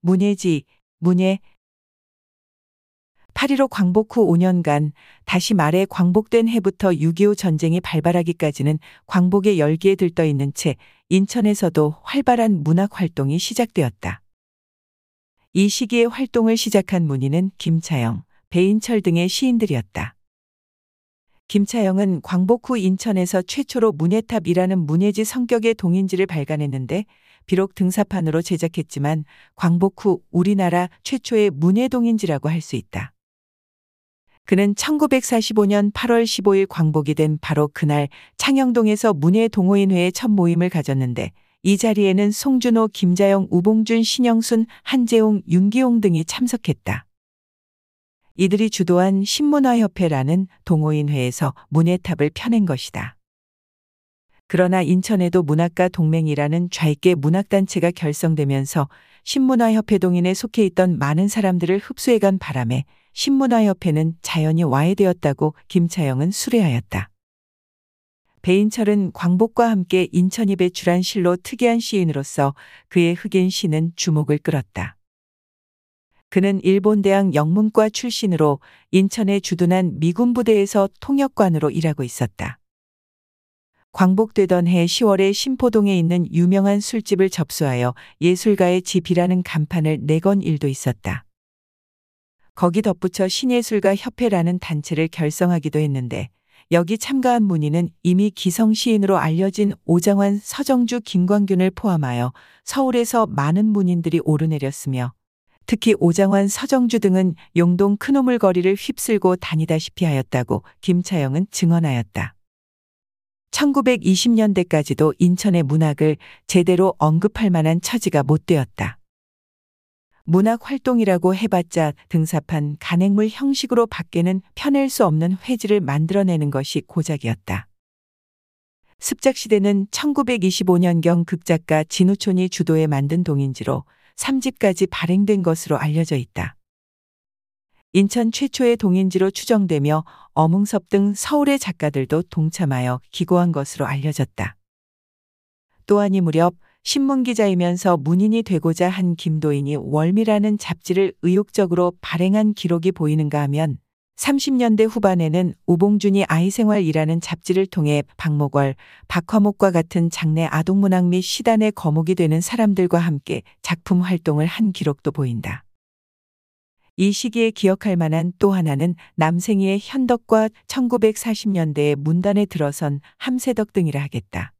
문예지, 문예. 8.15 광복 후 5년간 다시 말해 광복된 해부터 6.25 전쟁이 발발하기까지는 광복의 열기에 들떠 있는 채 인천에서도 활발한 문학 활동이 시작되었다. 이 시기에 활동을 시작한 문인은 김차영, 배인철 등의 시인들이었다. 김차영은 광복 후 인천에서 최초로 문예탑이라는 문예지 성격의 동인지를 발간했는데 비록 등사판으로 제작했지만 광복 후 우리나라 최초의 문예동인지라고 할 수 있다. 그는 1945년 8월 15일 광복이 된 바로 그날 창영동에서 문예동호인회의 첫 모임을 가졌는데 이 자리에는 송준호, 김자영, 우봉준, 신영순, 한재홍, 윤기용 등이 참석했다. 이들이 주도한 신문화협회라는 동호인회에서 문예탑을 펴낸 것이다. 그러나 인천에도 문학가 동맹이라는 좌익계 문학단체가 결성되면서 신문화협회 동인에 속해 있던 많은 사람들을 흡수해간 바람에 신문화협회는 자연히 와해되었다고 김차영은 수레하였다. 배인철은 광복과 함께 인천이 배출한 실로 특이한 시인으로서 그의 흑인 시는 주목을 끌었다. 그는 일본 대학 영문과 출신으로 인천에 주둔한 미군 부대에서 통역관으로 일하고 있었다. 광복되던 해 10월에 신포동에 있는 유명한 술집을 접수하여 예술가의 집이라는 간판을 내건 일도 있었다. 거기 덧붙여 신예술가 협회라는 단체를 결성하기도 했는데 여기 참가한 문의는 이미 기성 시인으로 알려진 오장환, 서정주, 김광균을 포함하여 서울에서 많은 문인들이 오르내렸으며 특히 오장환, 서정주 등은 용동 큰오물 거리를 휩쓸고 다니다시피 하였다고 김차영은 증언하였다. 1920년대까지도 인천의 문학을 제대로 언급할 만한 처지가 못 되었다. 문학 활동이라고 해봤자 등사판 간행물 형식으로 밖에는 펴낼 수 없는 회지를 만들어내는 것이 고작이었다. 습작시대는 1925년경 극작가 진우촌이 주도해 만든 동인지로 3집까지 발행된 것으로 알려져 있다. 인천 최초의 동인지로 추정되며 어뭉섭 등 서울의 작가들도 동참하여 기고한 것으로 알려졌다. 또한 이 무렵 신문기자이면서 문인이 되고자 한 김도인이 월미라는 잡지를 의욕적으로 발행한 기록이 보이는가 하면 30년대 후반에는 우봉준이 아이생활이라는 잡지를 통해 박목월, 박화목과 같은 장내 아동문학 및 시단의 거목이 되는 사람들과 함께 작품 활동을 한 기록도 보인다. 이 시기에 기억할 만한 또 하나는 남생이의 현덕과 1940년대에 문단에 들어선 함세덕 등이라 하겠다.